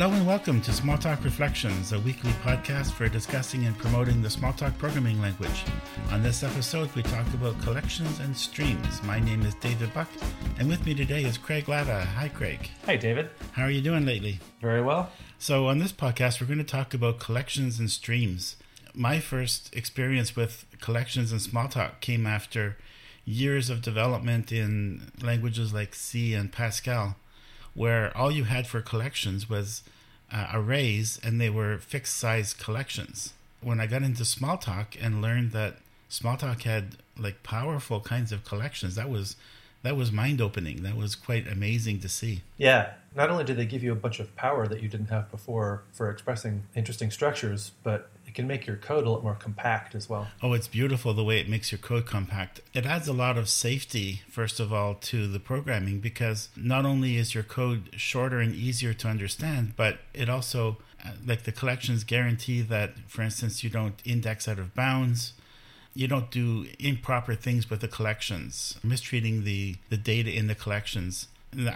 Hello and welcome to Smalltalk Reflections, a weekly podcast for discussing and promoting the Smalltalk programming language. On this episode, we talk about collections and streams. My name is David Buck, and with me today is Craig Latta. Hi, Craig. Hi, David. How are you doing lately? Very well. So, on this podcast, we're going to talk about collections and streams. My first experience with collections and Smalltalk came after years of development in languages like C and Pascal where all you had for collections was uh, arrays and they were fixed size collections. When I got into Smalltalk and learned that Smalltalk had like powerful kinds of collections, that was that was mind opening. That was quite amazing to see. Yeah. Not only do they give you a bunch of power that you didn't have before for expressing interesting structures, but it can make your code a lot more compact as well. Oh, it's beautiful the way it makes your code compact. It adds a lot of safety, first of all, to the programming because not only is your code shorter and easier to understand, but it also, uh, like the collections guarantee that, for instance, you don't index out of bounds you don't do improper things with the collections, mistreating the, the data in the collections.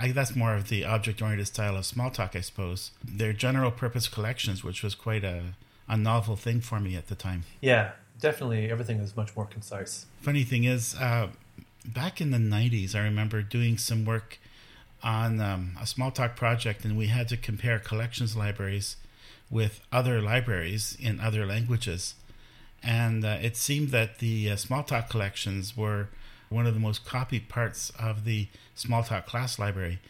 I, that's more of the object oriented style of Smalltalk, I suppose. They're general purpose collections, which was quite a, a novel thing for me at the time. Yeah, definitely. Everything is much more concise. Funny thing is, uh, back in the 90s, I remember doing some work on um, a Smalltalk project, and we had to compare collections libraries with other libraries in other languages and uh, it seemed that the uh, Smalltalk collections were one of the most copied parts of the Smalltalk class library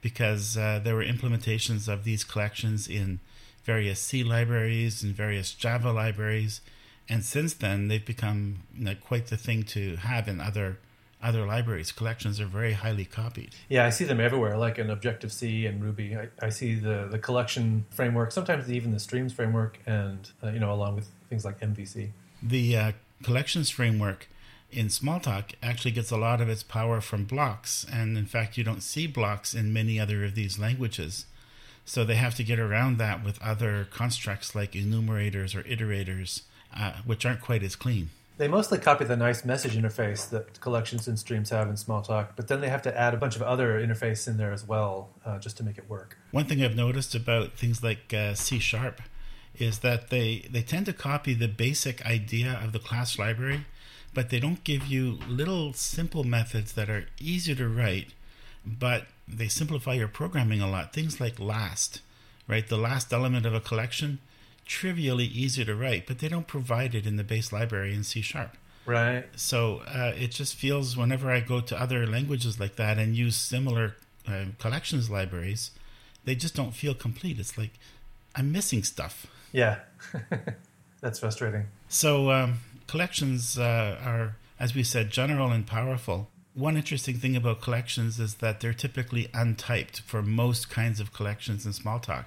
because uh, there were implementations of these collections in various C libraries and various Java libraries, and since then they've become you know, quite the thing to have in other other libraries. Collections are very highly copied. Yeah, I see them everywhere, like in Objective C and Ruby. I, I see the, the collection framework, sometimes even the streams framework, and uh, you know, along with things like MVC. The uh, collections framework in Smalltalk actually gets a lot of its power from blocks, and in fact, you don't see blocks in many other of these languages. So they have to get around that with other constructs like enumerators or iterators, uh, which aren't quite as clean. They mostly copy the nice message interface that collections and streams have in Smalltalk, but then they have to add a bunch of other interface in there as well uh, just to make it work. One thing I've noticed about things like uh, C Sharp is that they, they tend to copy the basic idea of the class library, but they don't give you little simple methods that are easier to write, but they simplify your programming a lot. Things like last, right? The last element of a collection, trivially easier to write, but they don't provide it in the base library in C sharp. Right. So uh, it just feels whenever I go to other languages like that and use similar uh, collections libraries, they just don't feel complete. It's like I'm missing stuff. Yeah, that's frustrating. So um, collections uh, are, as we said, general and powerful. One interesting thing about collections is that they're typically untyped for most kinds of collections in Smalltalk.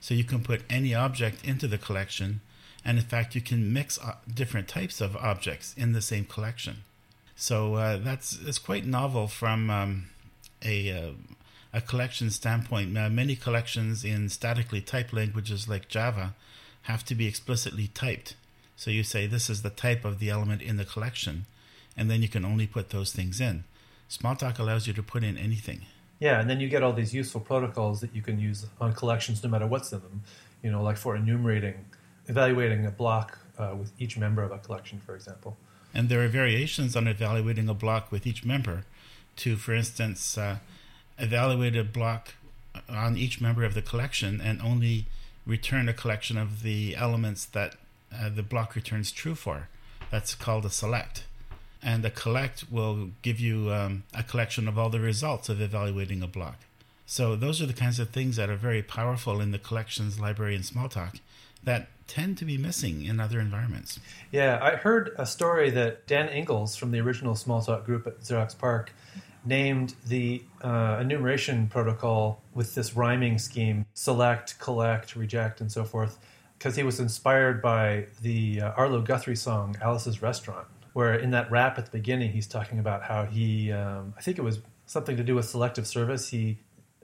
So you can put any object into the collection, and in fact, you can mix uh, different types of objects in the same collection. So uh, that's it's quite novel from um, a uh, a collection standpoint. Uh, many collections in statically typed languages like Java have to be explicitly typed. So you say this is the type of the element in the collection, and then you can only put those things in. Smalltalk allows you to put in anything. Yeah, and then you get all these useful protocols that you can use on collections no matter what's in them. You know, like for enumerating, evaluating a block uh, with each member of a collection, for example. And there are variations on evaluating a block with each member to, for instance, uh, evaluate a block on each member of the collection and only return a collection of the elements that uh, the block returns true for. That's called a select and a collect will give you um, a collection of all the results of evaluating a block. So those are the kinds of things that are very powerful in the collections library in Smalltalk that tend to be missing in other environments. Yeah, I heard a story that Dan Ingalls from the original Smalltalk group at Xerox PARC named the uh, enumeration protocol with this rhyming scheme select, collect, reject, and so forth because he was inspired by the uh, Arlo Guthrie song Alice's Restaurant where in that rap at the beginning he's talking about how he um, I think it was something to do with selective service. He,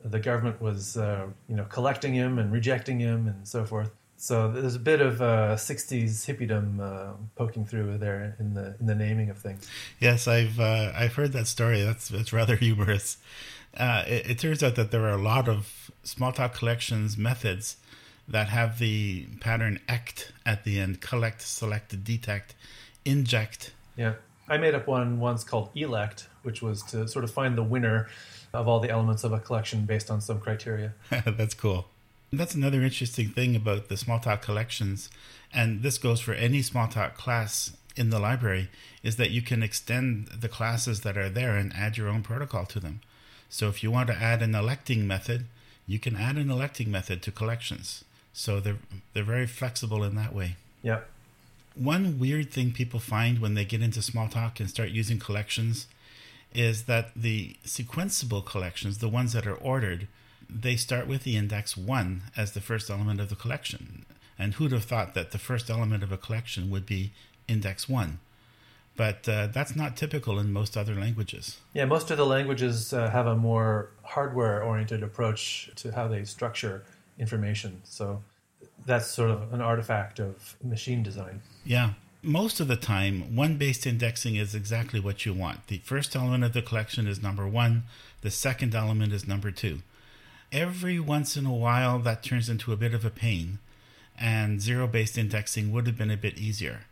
the government was, uh, you know, collecting him and rejecting him and so forth. So there's a bit of uh, '60s hippiedom uh, poking through there in the in the naming of things. Yes, I've uh, I've heard that story. That's that's rather humorous. Uh, it, it, turns out that there are a lot of Smalltalk collections methods that have the pattern ect at the end: collect, select, detect, inject. Yeah, I made up one once called elect, which was to sort of find the winner of all the elements of a collection based on some criteria. that's cool. That's another interesting thing about the Smalltalk collections, and this goes for any Smalltalk class in the library, is that you can extend the classes that are there and add your own protocol to them. So if you want to add an electing method, you can add an electing method to collections. So they're they're very flexible in that way. Yep. One weird thing people find when they get into Smalltalk and start using collections is that the sequenceable collections, the ones that are ordered, they start with the index 1 as the first element of the collection. And who'd have thought that the first element of a collection would be index 1? But uh, that's not typical in most other languages. Yeah, most of the languages uh, have a more hardware oriented approach to how they structure information. So that's sort of an artifact of machine design. Yeah. Most of the time, one based indexing is exactly what you want. The first element of the collection is number one, the second element is number two every once in a while that turns into a bit of a pain, and zero based indexing would have been a bit easier.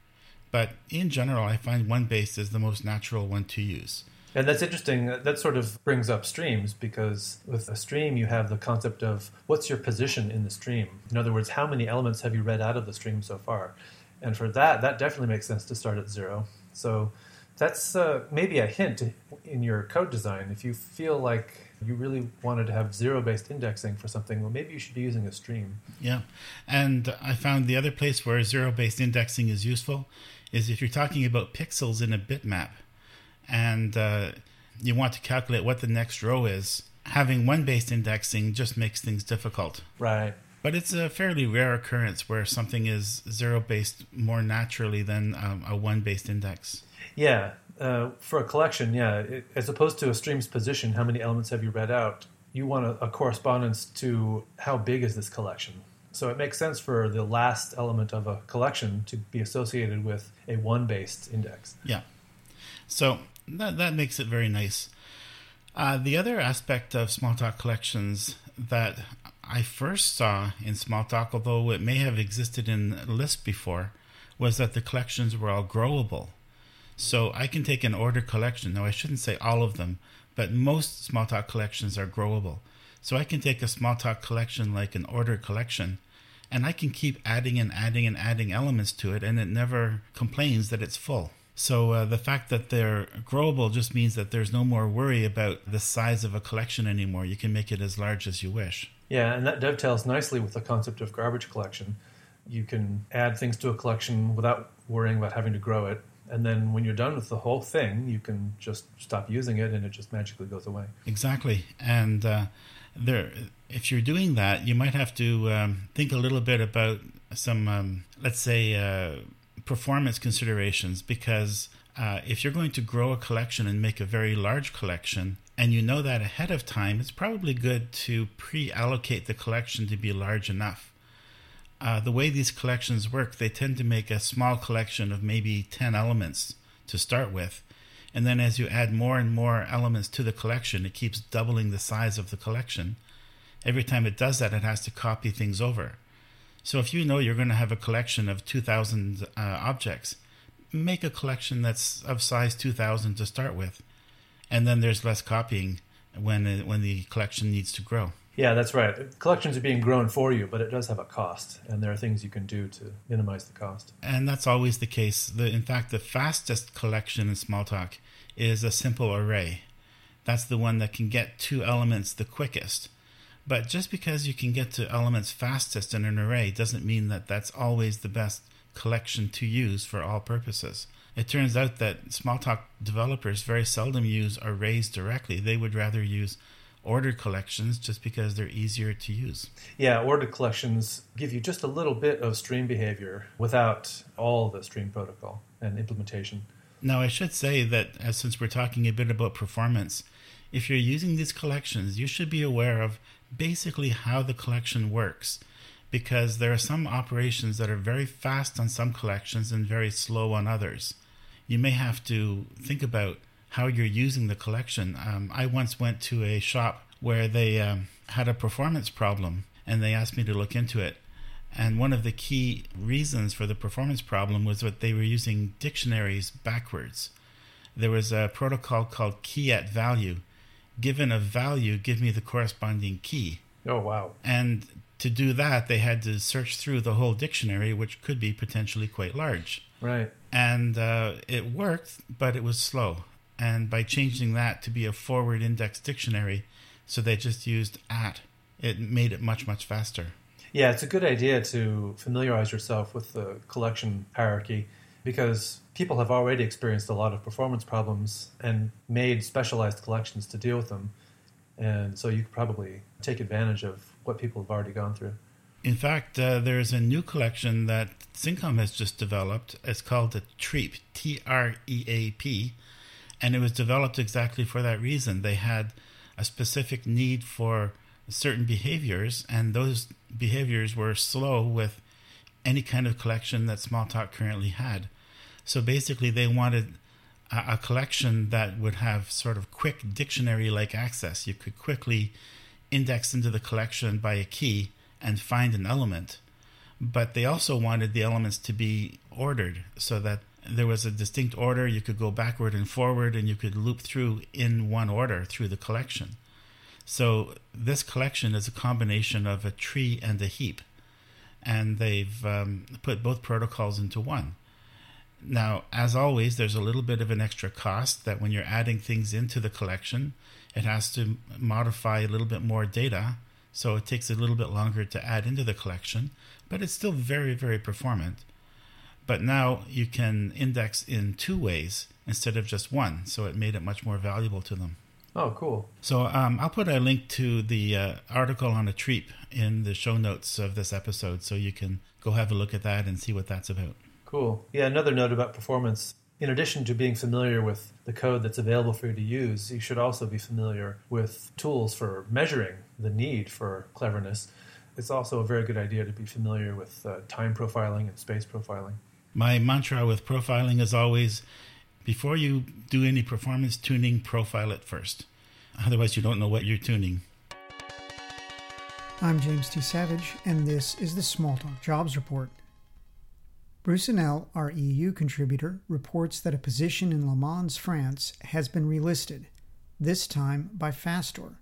But in general, I find one based is the most natural one to use. And that's interesting. That sort of brings up streams because with a stream, you have the concept of what's your position in the stream. In other words, how many elements have you read out of the stream so far? And for that, that definitely makes sense to start at zero. So that's uh, maybe a hint in your code design. If you feel like you really wanted to have zero based indexing for something, well, maybe you should be using a stream. Yeah. And I found the other place where zero based indexing is useful is if you're talking about pixels in a bitmap and uh, you want to calculate what the next row is, having one based indexing just makes things difficult. Right. But it's a fairly rare occurrence where something is zero based more naturally than um, a one based index. Yeah, uh, for a collection, yeah, it, as opposed to a stream's position, how many elements have you read out? You want a, a, correspondence to how big is this collection. So it makes sense for the last element of a collection to be associated with a one based index. Yeah. So that, that makes it very nice. Uh, the other aspect of Smalltalk collections that I first saw in Smalltalk, although it may have existed in Lisp before, was that the collections were all growable. So I can take an order collection. Now, I shouldn't say all of them, but most Smalltalk collections are growable. So I can take a Smalltalk collection like an order collection, and I can keep adding and adding and adding elements to it, and it never complains that it's full. So uh, the fact that they're growable just means that there's no more worry about the size of a collection anymore. You can make it as large as you wish. Yeah, and that dovetails nicely with the concept of garbage collection. You can add things to a collection without worrying about having to grow it and then when you're done with the whole thing, you can just stop using it, and it just magically goes away. Exactly, and uh, there, if you're doing that, you might have to um, think a little bit about some, um, let's say, uh, performance considerations, because uh, if you're going to grow a collection and make a very large collection, and you know that ahead of time, it's probably good to pre-allocate the collection to be large enough uh, the way these collections work, they tend to make a small collection of maybe 10 elements to start with. And then as you add more and more elements to the collection, it keeps doubling the size of the collection. Every time it does that, it has to copy things over. So if you know you're going to have a collection of 2,000 uh, objects, make a collection that's of size 2,000 to start with. And then there's less copying when, when the collection needs to grow. Yeah, that's right. Collections are being grown for you, but it does have a cost, and there are things you can do to minimize the cost. And that's always the case. The, in fact, the fastest collection in Smalltalk is a simple array. That's the one that can get two elements the quickest. But just because you can get to elements fastest in an array doesn't mean that that's always the best collection to use for all purposes. It turns out that Smalltalk developers very seldom use arrays directly. They would rather use ordered collections just because they're easier to use. Yeah, ordered collections give you just a little bit of stream behavior without all the stream protocol and implementation. Now, I should say that uh, since we're talking a bit about performance, if you're using these collections, you should be aware of basically how the collection works because there are some operations that are very fast on some collections and very slow on others. You may have to think about how you're using the collection. Um, I once went to a shop where they um, had a performance problem and they asked me to look into it. And one of the key reasons for the performance problem was that they were using dictionaries backwards. There was a protocol called key at value. Given a value, give me the corresponding key. Oh, wow. And to do that, they had to search through the whole dictionary, which could be potentially quite large. Right. And uh, it worked, but it was slow. And by changing that to be a forward index dictionary, so they just used at, it made it much, much faster. Yeah, it's a good idea to familiarize yourself with the collection hierarchy because people have already experienced a lot of performance problems and made specialized collections to deal with them. And so you could probably take advantage of what people have already gone through. In fact, uh, there's a new collection that Cincom has just developed. It's called the TREAP, T R E A P, and it was developed exactly for that reason. They had a specific need for certain behaviors, and those behaviors were slow with any kind of collection that Smalltalk currently had. So basically, they wanted a, a collection that would have sort of quick dictionary like access. You could quickly index into the collection by a key and find an element. But they also wanted the elements to be ordered so that there was a distinct order. You could go backward and forward, and you could loop through in one order through the collection. So this collection is a combination of a tree and a heap, and they've um, put both protocols into one. Now, as always, there's a little bit of an extra cost that when you're adding things into the collection, it has to modify a little bit more data, so it takes a little bit longer to add into the collection, but it's still very, very performant. But now you can index in two ways instead of just one, so it made it much more valuable to them. Oh, cool. So um, I'll put a link to the uh, article on a TREAP in the show notes of this episode, so you can go have a look at that and see what that's about. Cool. Yeah, another note about performance in addition to being familiar with the code that's available for you to use, you should also be familiar with tools for measuring the need for cleverness. It's also a very good idea to be familiar with uh, time profiling and space profiling. My mantra with profiling is always before you do any performance tuning, profile it first. Otherwise, you don't know what you're tuning. I'm James T. Savage, and this is the Smalltalk Jobs Report. Bruce Brusonel, our EU contributor, reports that a position in Le Mans, France has been relisted, this time by Fastor.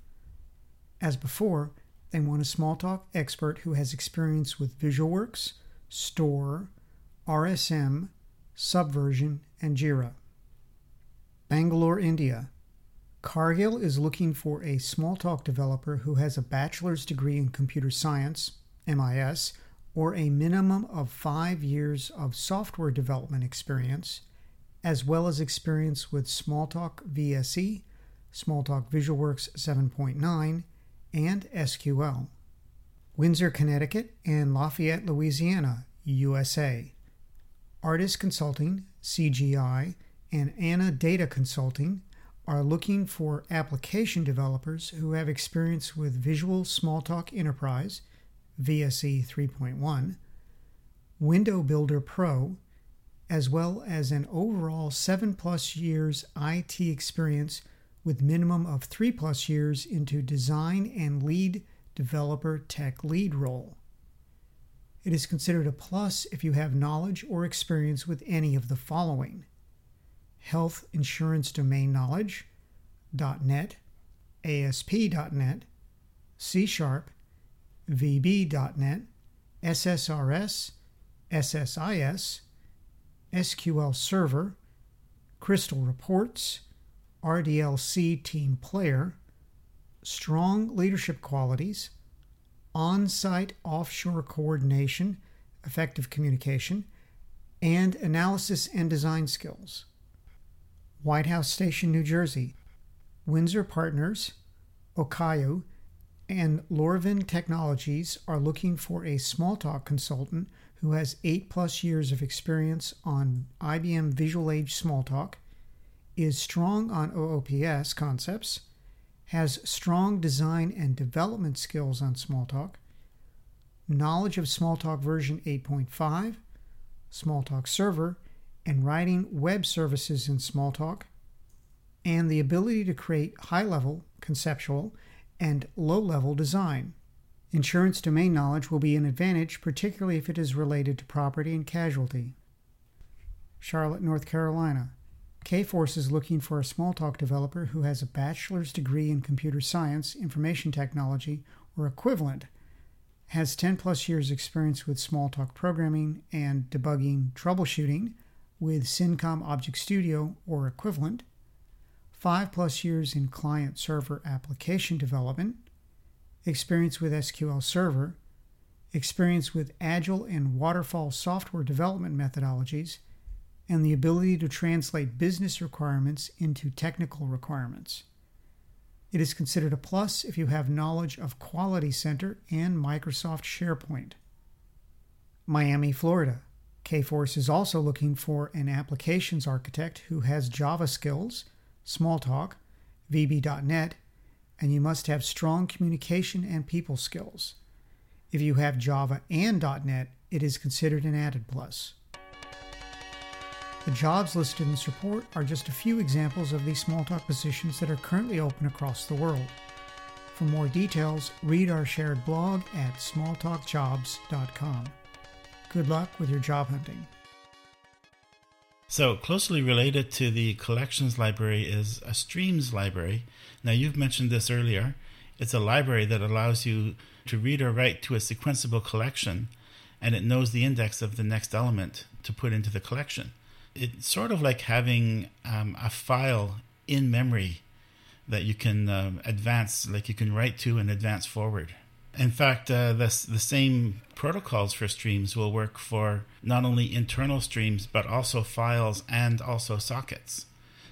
As before, they want a Smalltalk expert who has experience with VisualWorks, Store, RSM, Subversion, and Jira. Bangalore, India. Cargill is looking for a Smalltalk developer who has a bachelor's degree in computer science, MIS, or a minimum of five years of software development experience, as well as experience with Smalltalk VSE, Smalltalk VisualWorks 7.9, and SQL. Windsor, Connecticut, and Lafayette, Louisiana, USA. Artist Consulting, CGI, and Anna Data Consulting are looking for application developers who have experience with Visual Smalltalk Enterprise VSE 3.1, Window Builder Pro, as well as an overall 7 plus years IT experience with minimum of 3 plus years into design and lead developer tech lead role. It is considered a plus if you have knowledge or experience with any of the following. Health insurance domain knowledge, .NET, ASP.NET, C Sharp, VB.NET, SSRS, SSIS, SQL Server, Crystal Reports, RDLC Team Player, strong leadership qualities, on site offshore coordination, effective communication, and analysis and design skills. White House Station, New Jersey, Windsor Partners, Okayo, and Lorven Technologies are looking for a Smalltalk consultant who has 8 plus years of experience on IBM Visual Age Smalltalk, is strong on OOPS concepts, has strong design and development skills on Smalltalk, knowledge of Smalltalk version 8.5, Smalltalk server, and writing web services in Smalltalk, and the ability to create high level, conceptual, and low level design. Insurance domain knowledge will be an advantage, particularly if it is related to property and casualty. Charlotte, North Carolina. Kforce is looking for a Smalltalk developer who has a bachelor's degree in computer science, information technology, or equivalent, has 10 plus years experience with Smalltalk programming and debugging troubleshooting with Cincom Object Studio or equivalent, 5 plus years in client server application development, experience with SQL Server, experience with Agile and Waterfall software development methodologies, and the ability to translate business requirements into technical requirements. It is considered a plus if you have knowledge of Quality Center and Microsoft SharePoint. Miami, Florida. Kforce is also looking for an applications architect who has Java skills, Smalltalk, VB.NET, and you must have strong communication and people skills. If you have Java and .NET, it is considered an added plus. The jobs listed in this report are just a few examples of these Smalltalk positions that are currently open across the world. For more details, read our shared blog at smalltalkjobs.com. Good luck with your job hunting. So, closely related to the collections library is a streams library. Now, you've mentioned this earlier. It's a library that allows you to read or write to a sequenceable collection, and it knows the index of the next element to put into the collection. It's sort of like having um, a file in memory that you can um, advance, like you can write to and advance forward. In fact, uh, the, the same protocols for streams will work for not only internal streams, but also files and also sockets.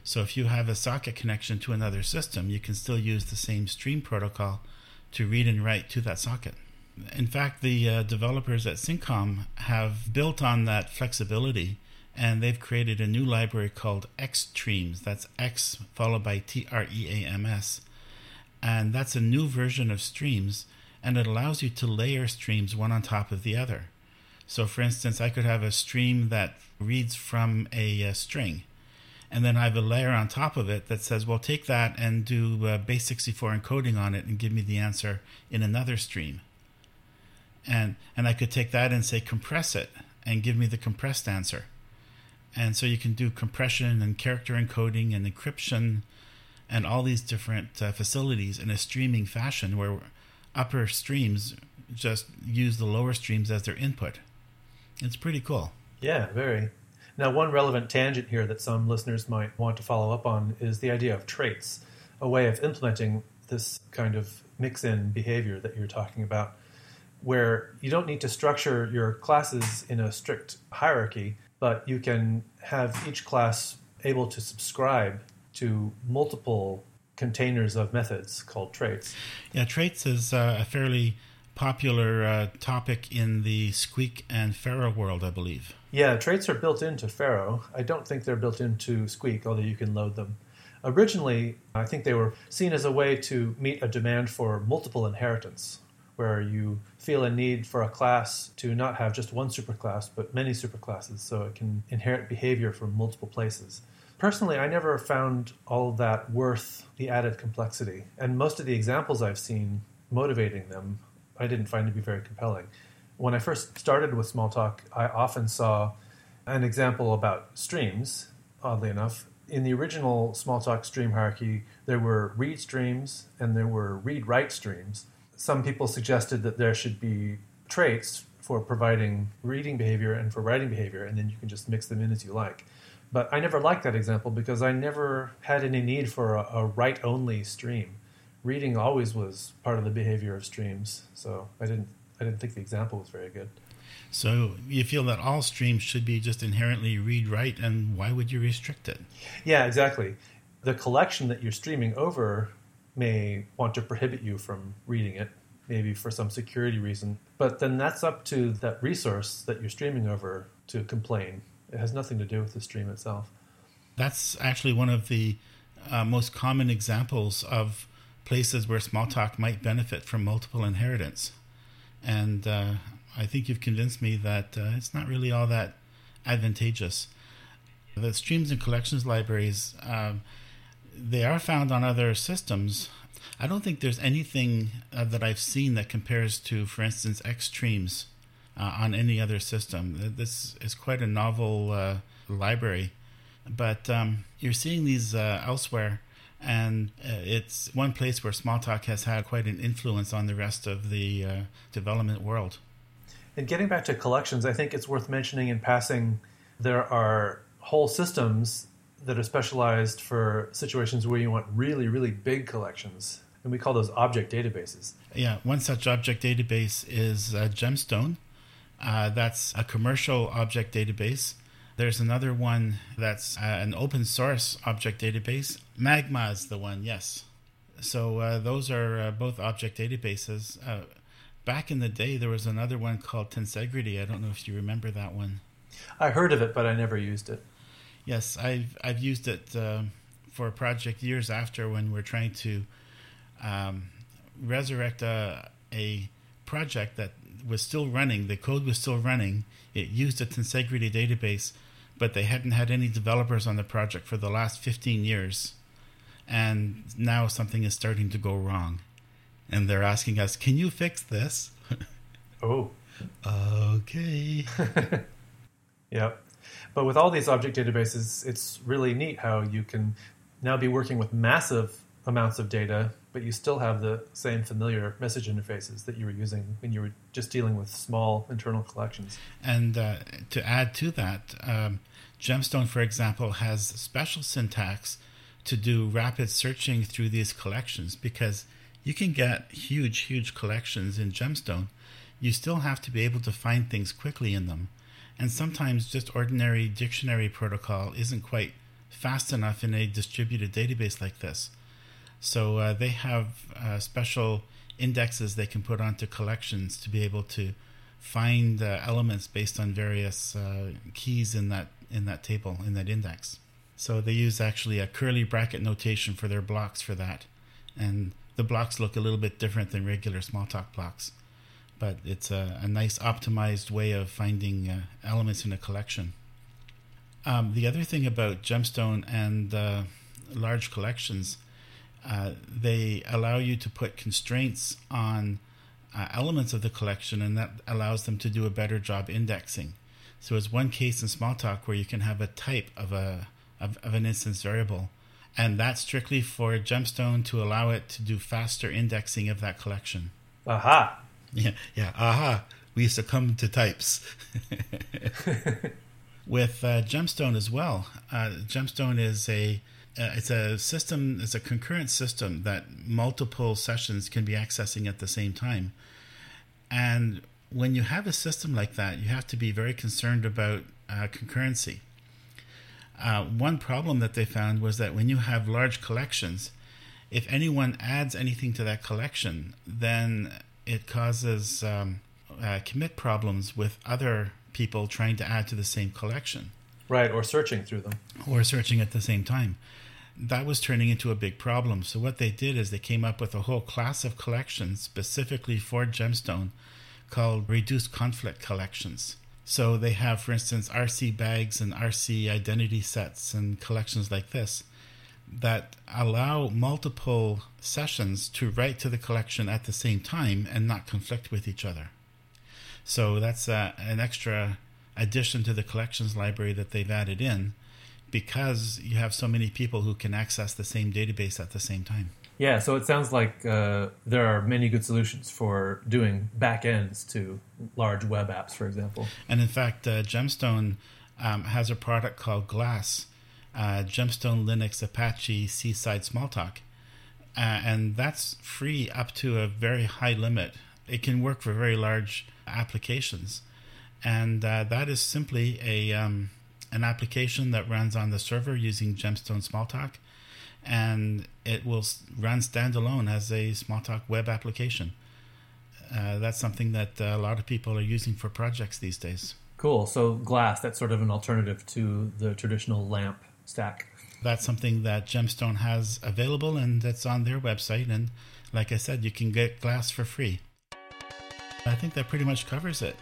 So if you have a socket connection to another system, you can still use the same stream protocol to read and write to that socket. In fact, the uh, developers at Cincom have built on that flexibility and they've created a new library called Xtreams. That's X followed by T R E A M S. And that's a new version of streams and it allows you to layer streams one on top of the other. So, for instance, I could have a stream that reads from a, a string, and then I have a layer on top of it that says, well, take that and do uh, base 64 encoding on it and give me the answer in another stream. And, and I could take that and say, compress it and give me the compressed answer. And so you can do compression and character encoding and encryption and all these different uh, facilities in a streaming fashion where upper streams just use the lower streams as their input. It's pretty cool. Yeah, very. Now, one relevant tangent here that some listeners might want to follow up on is the idea of traits, a way of implementing this kind of mix in behavior that you're talking about, where you don't need to structure your classes in a strict hierarchy, but you can have each class able to subscribe to multiple containers of methods called traits. Yeah, traits is uh, a fairly popular uh, topic in the Squeak and Pharo world, I believe. Yeah, traits are built into Pharo. I don't think they're built into Squeak, although you can load them. Originally, I think they were seen as a way to meet a demand for multiple inheritance, where you feel a need for a class to not have just one superclass, but many superclasses, so it can inherit behavior from multiple places. Personally, I never found all that worth the added complexity. And most of the examples I've seen motivating them, I didn't find to be very compelling. When I first started with Smalltalk, I often saw an example about streams, oddly enough. In the original Smalltalk stream hierarchy, there were read streams and there were read write streams. Some people suggested that there should be traits for providing reading behavior and for writing behavior, and then you can just mix them in as you like. But I never liked that example because I never had any need for a, a write only stream. Reading always was part of the behavior of streams, so I didn't I didn't think the example was very good. So you feel that all streams should be just inherently read write, and why would you restrict it? Yeah, exactly. The collection that you're streaming over may want to prohibit you from reading it, maybe for some security reason. But then that's up to that resource that you're streaming over to complain. It has nothing to do with the stream itself. That's actually one of the uh, most common examples of places where Smalltalk might benefit from multiple inheritance. And uh, I think you've convinced me that uh, it's not really all that advantageous. The streams and collections libraries, um, they are found on other systems. I don't think there's anything uh, that I've seen that compares to, for instance, Xtreams uh, on any other system. This is quite a novel uh, library, but um, you're seeing these uh, elsewhere, and uh, it's one place where Smalltalk has had quite an influence on the rest of the uh, development world. And getting back to collections, I think it's worth mentioning in passing there are whole systems that are specialized for situations where you want really, really big collections. And we call those object databases. Yeah, one such object database is uh, Gemstone. Uh, that's a commercial object database. There's another one that's uh, an open source object database. Magma is the one, yes. So uh, those are uh, both object databases. Uh, back in the day, there was another one called Tensegrity. I don't know if you remember that one. I heard of it, but I never used it. Yes, I've I've used it uh, for a project years after when we're trying to um, resurrect a, a project that was still running. The code was still running. It used a Tensegrity database, but they hadn't had any developers on the project for the last 15 years. And now something is starting to go wrong. And they're asking us, can you fix this? oh. Okay. yep. But with all these object databases, it's really neat how you can now be working with massive amounts of data, but you still have the same familiar message interfaces that you were using when you were just dealing with small internal collections. And uh, to add to that, um, Gemstone, for example, has special syntax to do rapid searching through these collections because you can get huge, huge collections in Gemstone. You still have to be able to find things quickly in them. And sometimes just ordinary dictionary protocol isn't quite fast enough in a distributed database like this. So uh, they have uh, special indexes they can put onto collections to be able to find uh, elements based on various uh, keys in that in that table in that index. So they use actually a curly bracket notation for their blocks for that, and the blocks look a little bit different than regular Smalltalk blocks but it's a, a nice optimized way of finding uh, elements in a collection. Um, the other thing about Gemstone and uh, large collections, uh, they allow you to put constraints on uh, elements of the collection, and that allows them to do a better job indexing. So, it's one case in Smalltalk where you can have a type of a of, of an instance variable, and that's strictly for Gemstone to allow it to do faster indexing of that collection. Aha! Yeah, yeah. Aha. We succumb to types. With uh, Gemstone as well. Uh, Gemstone is a uh, it's a system. It's a concurrent system that multiple sessions can be accessing at the same time. And when you have a system like that, you have to be very concerned about uh, concurrency. Uh, one problem that they found was that when you have large collections, if anyone adds anything to that collection, then it causes um, uh, commit problems with other people trying to add to the same collection. Right, or searching through them. Or searching at the same time. That was turning into a big problem. So, what they did is they came up with a whole class of collections specifically for Gemstone called reduced conflict collections. So, they have, for instance, RC bags and RC identity sets and collections like this that allow multiple sessions to write to the collection at the same time and not conflict with each other. So that's uh, an extra addition to the collections library that they've added in because you have so many people who can access the same database at the same time. Yeah, so it sounds like uh, there are many good solutions for doing backends to large web apps, for example. And in fact, uh, Gemstone um, has a product called Glass, uh, Gemstone Linux Apache Seaside Smalltalk. Uh, and that's free up to a very high limit. It can work for very large applications. And uh, that is simply a um, an application that runs on the server using Gemstone Smalltalk. And it will run standalone as a Smalltalk web application. uh, that's something that uh, a lot of people are using for projects these days. Cool. So glass, that's sort of an alternative to the traditional lamp stack. That's something that Gemstone has available and that's on their website. And like I said, you can get glass for free. I think that pretty much covers it.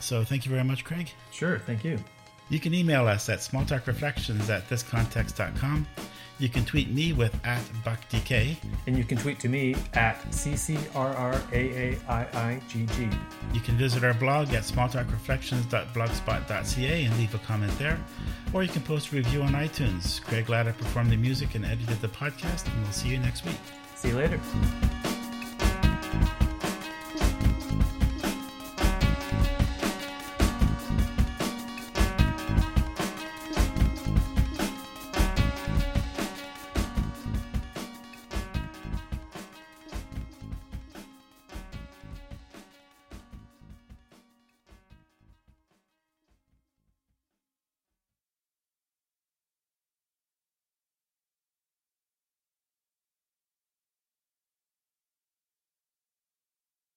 So thank you very much, Craig. Sure, thank you. You can email us at smalltalkreflections at thiscontext.com. You can tweet me with at BuckDK. And you can tweet to me at CCRRAAIIGG. You can visit our blog at smalltalkreflections.blogspot.ca and leave a comment there. Or you can post a review on iTunes. Craig Latta performed the music and edited the podcast, and we'll see you next week. See you later.